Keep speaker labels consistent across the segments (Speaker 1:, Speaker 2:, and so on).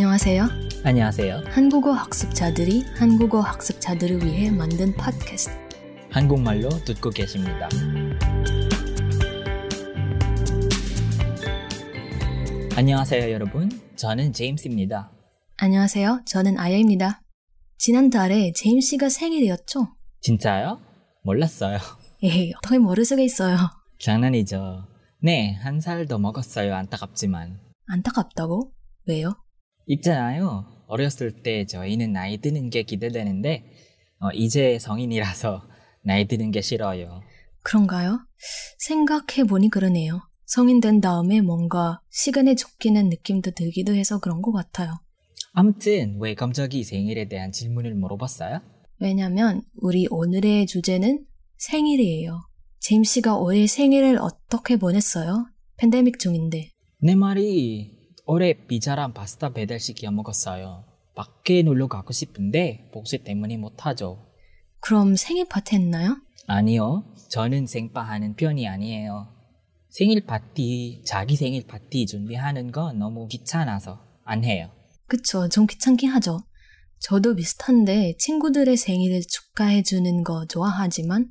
Speaker 1: 안녕하세요.
Speaker 2: 안녕하세요.
Speaker 1: 한국어 학습자들이 한국어 학습자들을 위해 만든 팟캐스트.
Speaker 2: 한국말로 듣고 계십니다. 안녕하세요, 여러분. 저는 제임스입니다.
Speaker 1: 안녕하세요. 저는 아야입니다. 지난달에 제임스 씨가 생일이었죠?
Speaker 2: 진짜요? 몰랐어요.
Speaker 1: 에이, 어떻게 모를 수가 있어요.
Speaker 2: 장난이죠. 네, 한 살 더 먹었어요. 안타깝지만.
Speaker 1: 안타깝다고? 왜요?
Speaker 2: 있잖아요. 어렸을 때 저희는 나이 드는 게 기대되는데, 어, 이제 성인이라서 나이 드는 게 싫어요.
Speaker 1: 그런가요? 생각해보니 그러네요. 성인 된 다음에 뭔가 시간에 쫓기는 느낌도 들기도 해서 그런 것 같아요.
Speaker 2: 아무튼 왜 갑자기 생일에 대한 질문을 물어봤어요?
Speaker 1: 왜냐면 우리 오늘의 주제는 생일이에요. 제임스 씨가 올해 생일을 어떻게 보냈어요? 팬데믹 중인데.
Speaker 2: 내 말이 올해 비자랑 파스타 배달 시켜 먹었어요. 밖에 놀러 가고 싶은데 복수 때문에 못하죠.
Speaker 1: 그럼 생일 파티 했나요?
Speaker 2: 아니요. 저는 생파하는 편이 아니에요. 생일 파티, 자기 생일 파티 준비하는 건 너무 귀찮아서 안 해요.
Speaker 1: 그쵸. 좀 귀찮긴 하죠. 저도 비슷한데 친구들의 생일을 축하해주는 거 좋아하지만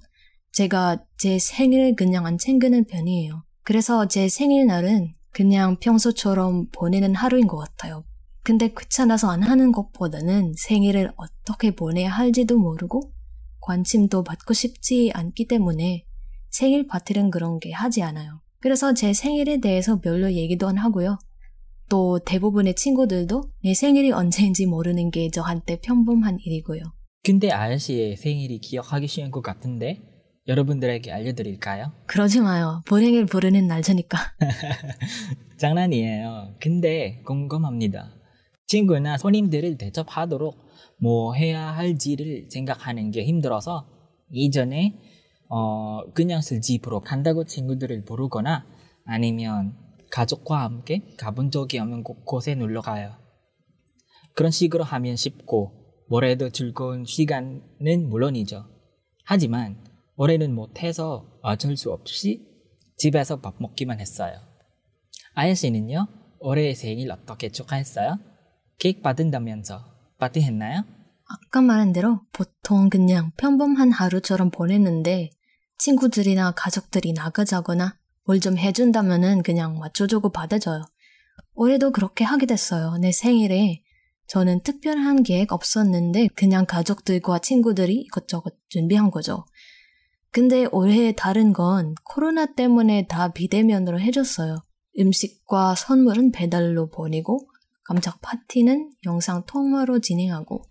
Speaker 1: 제가 제 생일을 그냥 안 챙기는 편이에요. 그래서 제 생일날은 그냥 평소처럼 보내는 하루인 것 같아요. 근데 귀찮아서 안 하는 것보다는 생일을 어떻게 보내야 할지도 모르고 관심도 받고 싶지 않기 때문에 생일 파티는 그런 게 하지 않아요. 그래서 제 생일에 대해서 별로 얘기도 안 하고요. 또 대부분의 친구들도 내 생일이 언제인지 모르는 게 저한테 평범한 일이고요.
Speaker 2: 근데 아저씨의 생일이 기억하기 쉬운 것 같은데 여러분들에게 알려드릴까요?
Speaker 1: 그러지 마요. 불행을 부르는 날짜니까.
Speaker 2: 장난이에요. 근데 궁금합니다. 친구나 손님들을 대접하도록 뭐 해야 할지를 생각하는 게 힘들어서 이전에 어 그냥 술집으로 간다고 친구들을 부르거나 아니면 가족과 함께 가본 적이 없는 곳에 놀러 가요. 그런 식으로 하면 쉽고 뭐래도 즐거운 시간은 물론이죠. 하지만 올해는 못해서 어쩔 수 없이 집에서 밥 먹기만 했어요. 아야 씨는요? 올해 생일 어떻게 축하했어요? 케이크 받은다면서 파티 했나요?
Speaker 1: 아까 말한 대로 보통 그냥 평범한 하루처럼 보냈는데 친구들이나 가족들이 나가자거나 뭘 좀 해준다면은 그냥 맞춰주고 받아줘요. 올해도 그렇게 하게 됐어요. 내 생일에 저는 특별한 계획 없었는데 그냥 가족들과 친구들이 이것저것 준비한 거죠. 근데 올해 다른 건 코로나 때문에 다 비대면으로 해줬어요. 음식과 선물은 배달로 보내고 깜짝 파티는 영상 통화로 진행하고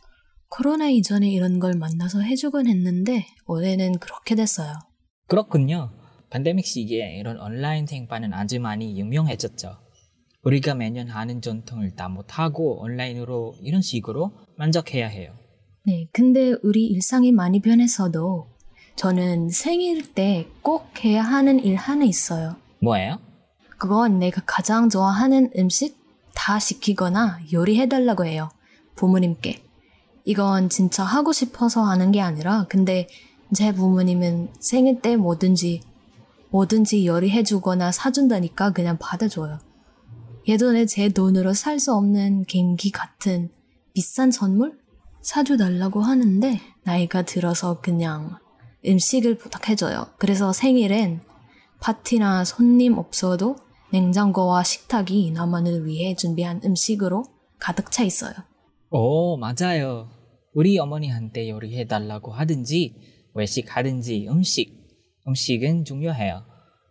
Speaker 1: 코로나 이전에 이런 걸 만나서 해주곤 했는데 올해는 그렇게 됐어요.
Speaker 2: 그렇군요. 팬데믹 시기에 이런 온라인 생파는 아주 많이 유명해졌죠. 우리가 매년 하는 전통을 다 못하고 온라인으로 이런 식으로 만족해야 해요.
Speaker 1: 네, 근데 우리 일상이 많이 변해서도 저는 생일 때 꼭 해야 하는 일 하나 있어요.
Speaker 2: 뭐예요?
Speaker 1: 그건 내가 가장 좋아하는 음식 다 시키거나 요리해달라고 해요. 부모님께. 이건 진짜 하고 싶어서 하는 게 아니라, 근데 제 부모님은 생일 때 뭐든지, 뭐든지 요리해주거나 사준다니까 그냥 받아줘요. 예전에 제 돈으로 살 수 없는 gen기 같은 비싼 선물? 사줘달라고 하는데, 나이가 들어서 그냥 음식을 부탁해줘요. 그래서 생일엔 파티나 손님 없어도 냉장고와 식탁이 나만을 위해 준비한 음식으로 가득 차 있어요.
Speaker 2: 오, 맞아요. 우리 어머니한테 요리해달라고 하든지, 외식하든지 음식, 음식은 중요해요.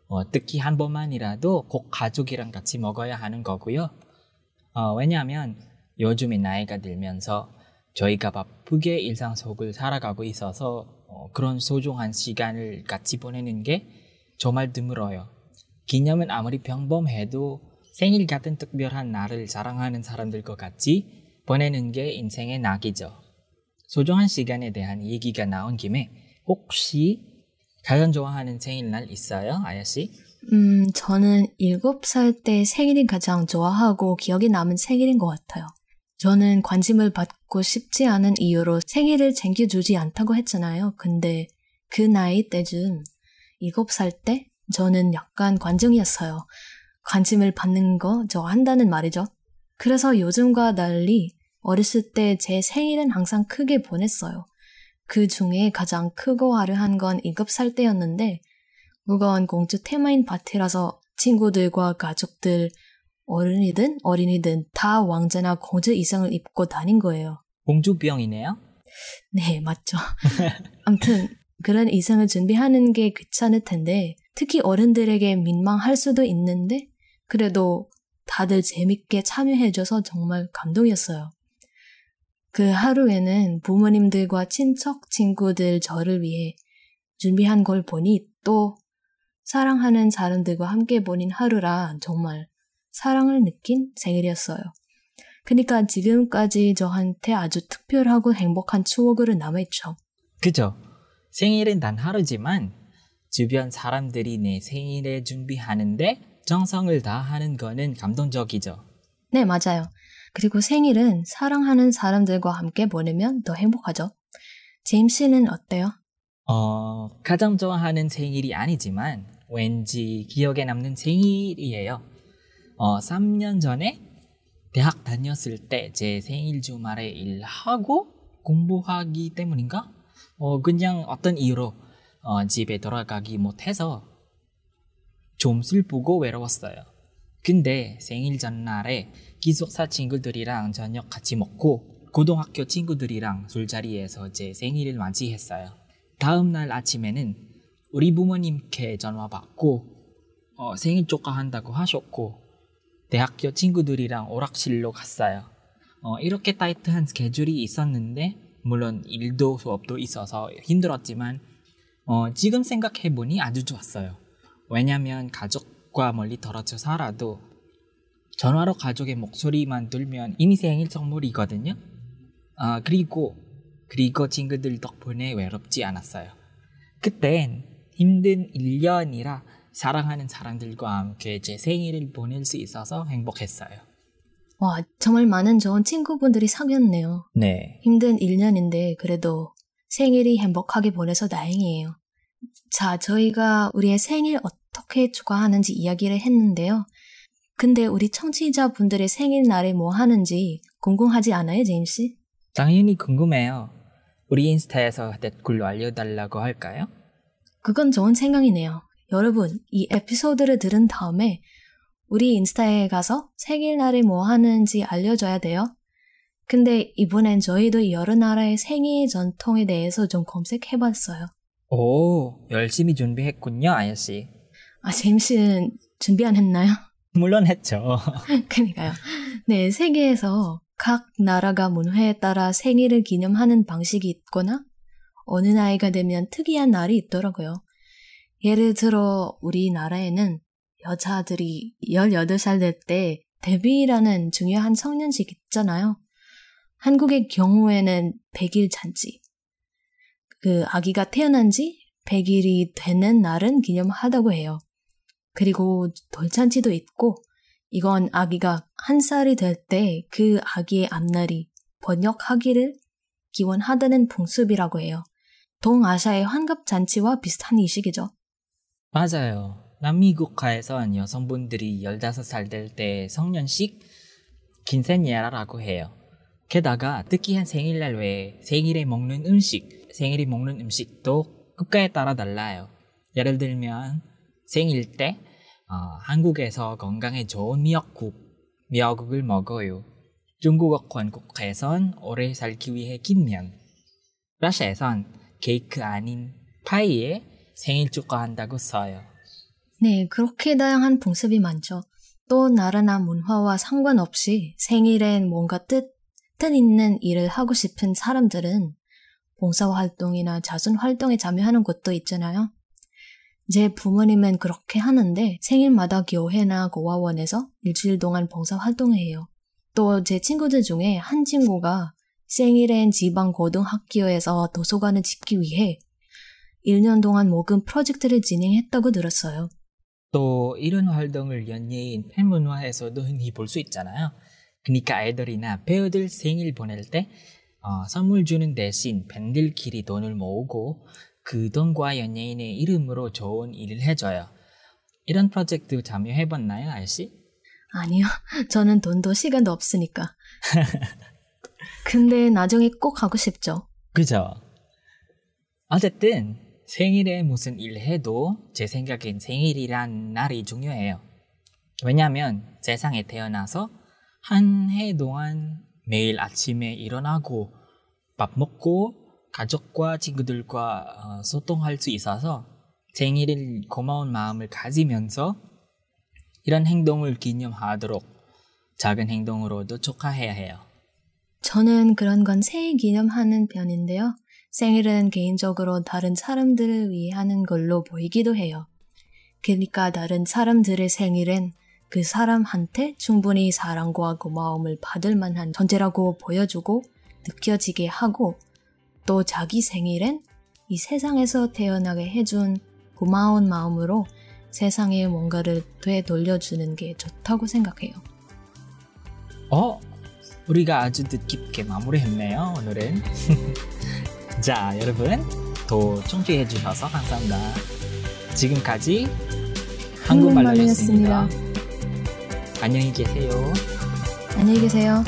Speaker 2: 어, 특히 한 번만이라도 꼭 가족이랑 같이 먹어야 하는 거고요. 어, 왜냐하면 요즘에 나이가 들면서 저희가 바쁘게 일상 속을 살아가고 있어서 어, 그런 소중한 시간을 같이 보내는 게 정말 드물어요. 기념은 아무리 평범해도 생일 같은 특별한 날을 자랑하는 사람들과 같이 보내는 게 인생의 낙이죠. 소중한 시간에 대한 얘기가 나온 김에 혹시 가장 좋아하는 생일날 있어요, 아야 씨?
Speaker 1: 음, 저는 7살 때 생일이 가장 좋아하고 기억에 남은 생일인 것 같아요. 저는 관심을 받고 싶지 않은 이유로 생일을 챙겨주지 않다고 했잖아요. 근데 그 나이 때쯤 7살 때 저는 약간 관중이었어요. 관심을 받는 거저 한다는 말이죠. 그래서 요즘과 달리 어렸을 때 제 생일은 항상 크게 보냈어요. 그 중에 가장 크고 화려한 건 7살 때였는데, 무거운 공주 테마인 파티라서 친구들과 가족들, 어른이든 어린이든 다 왕자나 공주 이상을 입고 다닌 거예요.
Speaker 2: 공주병이네요.
Speaker 1: 네, 맞죠. 암튼 그런 이상을 준비하는 게 귀찮을 텐데 특히 어른들에게 민망할 수도 있는데 그래도 다들 재밌게 참여해줘서 정말 감동이었어요. 그 하루에는 부모님들과 친척, 친구들 저를 위해 준비한 걸 보니 또 사랑하는 사람들과 함께 보낸 하루라 정말 사랑을 느낀 생일이었어요. 그러니까 지금까지 저한테 아주 특별하고 행복한 추억으로 남아있죠.
Speaker 2: 그죠? 생일은 단 하루지만 주변 사람들이 내 생일에 준비하는데 정성을 다하는 거는 감동적이죠.
Speaker 1: 네, 맞아요. 그리고 생일은 사랑하는 사람들과 함께 보내면 더 행복하죠. 제임 씨는 어때요?
Speaker 2: 어, 가장 좋아하는 생일이 아니지만 왠지 기억에 남는 생일이에요. 어, 3년 전에 대학 다녔을 때 제 생일 주말에 일하고 공부하기 때문인가? 어, 그냥 어떤 이유로 어, 집에 돌아가기 못해서 좀 슬프고 외로웠어요. 근데 생일 전날에 기숙사 친구들이랑 저녁 같이 먹고 고등학교 친구들이랑 술자리에서 제 생일을 맞이했어요. 다음 날 아침에는 우리 부모님께 전화 받고 어, 생일 축하한다고 하셨고 대학교 친구들이랑 오락실로 갔어요. 어, 이렇게 타이트한 스케줄이 있었는데 물론 일도 수업도 있어서 힘들었지만 어, 지금 생각해보니 아주 좋았어요. 왜냐면 가족과 멀리 떨어져 살아도 전화로 가족의 목소리만 들면 이미 생일 선물이거든요. 아, 그리고, 그리고 친구들 덕분에 외롭지 않았어요. 그땐 힘든 1년이라 사랑하는 사람들과 함께 제 생일을 보낼 수 있어서 행복했어요.
Speaker 1: 와, 정말 많은 좋은 친구분들이 사귀었네요.
Speaker 2: 네.
Speaker 1: 힘든 1년인데 그래도 생일이 행복하게 보내서 다행이에요. 자, 저희가 우리의 생일 어떻게 축하하는지 이야기를 했는데요. 근데 우리 청취자분들의 생일날에 뭐 하는지 궁금하지 않아요, 제임 씨?
Speaker 2: 당연히 궁금해요. 우리 인스타에서 댓글로 알려달라고 할까요?
Speaker 1: 그건 좋은 생각이네요. 여러분, 이 에피소드를 들은 다음에 우리 인스타에 가서 생일날에 뭐 하는지 알려줘야 돼요. 근데 이번엔 저희도 여러 나라의 생일 전통에 대해서 좀 검색해봤어요.
Speaker 2: 오, 열심히 준비했군요, 아야씨.
Speaker 1: 아, 제임씨는 준비 안 했나요?
Speaker 2: 물론 했죠.
Speaker 1: 그러니까요. 네, 세계에서 각 나라가 문화에 따라 생일을 기념하는 방식이 있거나 어느 나이가 되면 특이한 날이 있더라고요. 예를 들어 우리나라에는 여자들이 18살 될 때 데뷔라는 중요한 성년식 있잖아요. 한국의 경우에는 100일 잔치. 그 아기가 태어난 지 100일이 되는 날은 기념하다고 해요. 그리고 돌잔치도 있고 이건 아기가 한 살이 될 때 그 아기의 앞날이 번역하기를 기원하다는 풍습이라고 해요. 동아시아의 환갑잔치와 비슷한 이식이죠.
Speaker 2: 맞아요. 남미 국가에선 여성분들이 15살 될 때 성년식 긴센예라라고 해요. 게다가 특이한 생일날 외에 생일에 먹는 음식, 생일에 먹는 음식도 국가에 따라 달라요. 예를 들면 생일 때 어, 한국에서 건강에 좋은 미역국, 미역국을 먹어요. 중국어 권국에선 오래 살기 위해 긴면, 러시아에선 케이크 아닌 파이에 생일 축하한다고 써요.
Speaker 1: 네, 그렇게 다양한 풍습이 많죠. 또 나라나 문화와 상관없이 생일엔 뭔가 뜻, 뜻 있는 일을 하고 싶은 사람들은 봉사활동이나 자선활동에 참여하는 곳도 있잖아요. 제 부모님은 그렇게 하는데 생일마다 교회나 고아원에서 일주일 동안 봉사활동을 해요. 또 제 친구들 중에 한 친구가 생일엔 지방 고등학교에서 도서관을 짓기 위해 1년 동안 모금 프로젝트를 진행했다고 들었어요.
Speaker 2: 또 이런 활동을 연예인 팬문화에서도 흔히 볼 수 있잖아요. 그러니까 애들이나 배우들 생일 보낼 때 어, 선물 주는 대신 팬들끼리 돈을 모으고 그 돈과 연예인의 이름으로 좋은 일을 해줘요. 이런 프로젝트 참여해봤나요, 아저씨?
Speaker 1: 아니요. 저는 돈도 시간도 없으니까. 근데 나중에 꼭 하고 싶죠.
Speaker 2: 그죠? 어쨌든 생일에 무슨 일 해도 제 생각엔 생일이란 날이 중요해요. 왜냐하면 세상에 태어나서 한 해 동안 매일 아침에 일어나고 밥 먹고 가족과 친구들과 어, 소통할 수 있어서 생일을 고마운 마음을 가지면서 이런 행동을 기념하도록 작은 행동으로도 축하해야 해요.
Speaker 1: 저는 그런 건 생일 기념하는 편인데요. 생일은 개인적으로 다른 사람들을 위해 하는 걸로 보이기도 해요. 그러니까 다른 사람들의 생일은 그 사람한테 충분히 사랑과 고마움을 받을 만한 존재라고 보여주고 느껴지게 하고 또 자기 생일엔 이 세상에서 태어나게 해준 고마운 마음으로 세상에 뭔가를 되돌려주는 게 좋다고 생각해요.
Speaker 2: 어? 우리가 아주 뜻깊게 마무리했네요, 오늘은. 자, 여러분. 또 청취해 주셔서 감사합니다. 지금까지 한국말로였습니다. 안녕히 계세요.
Speaker 1: 안녕히 계세요.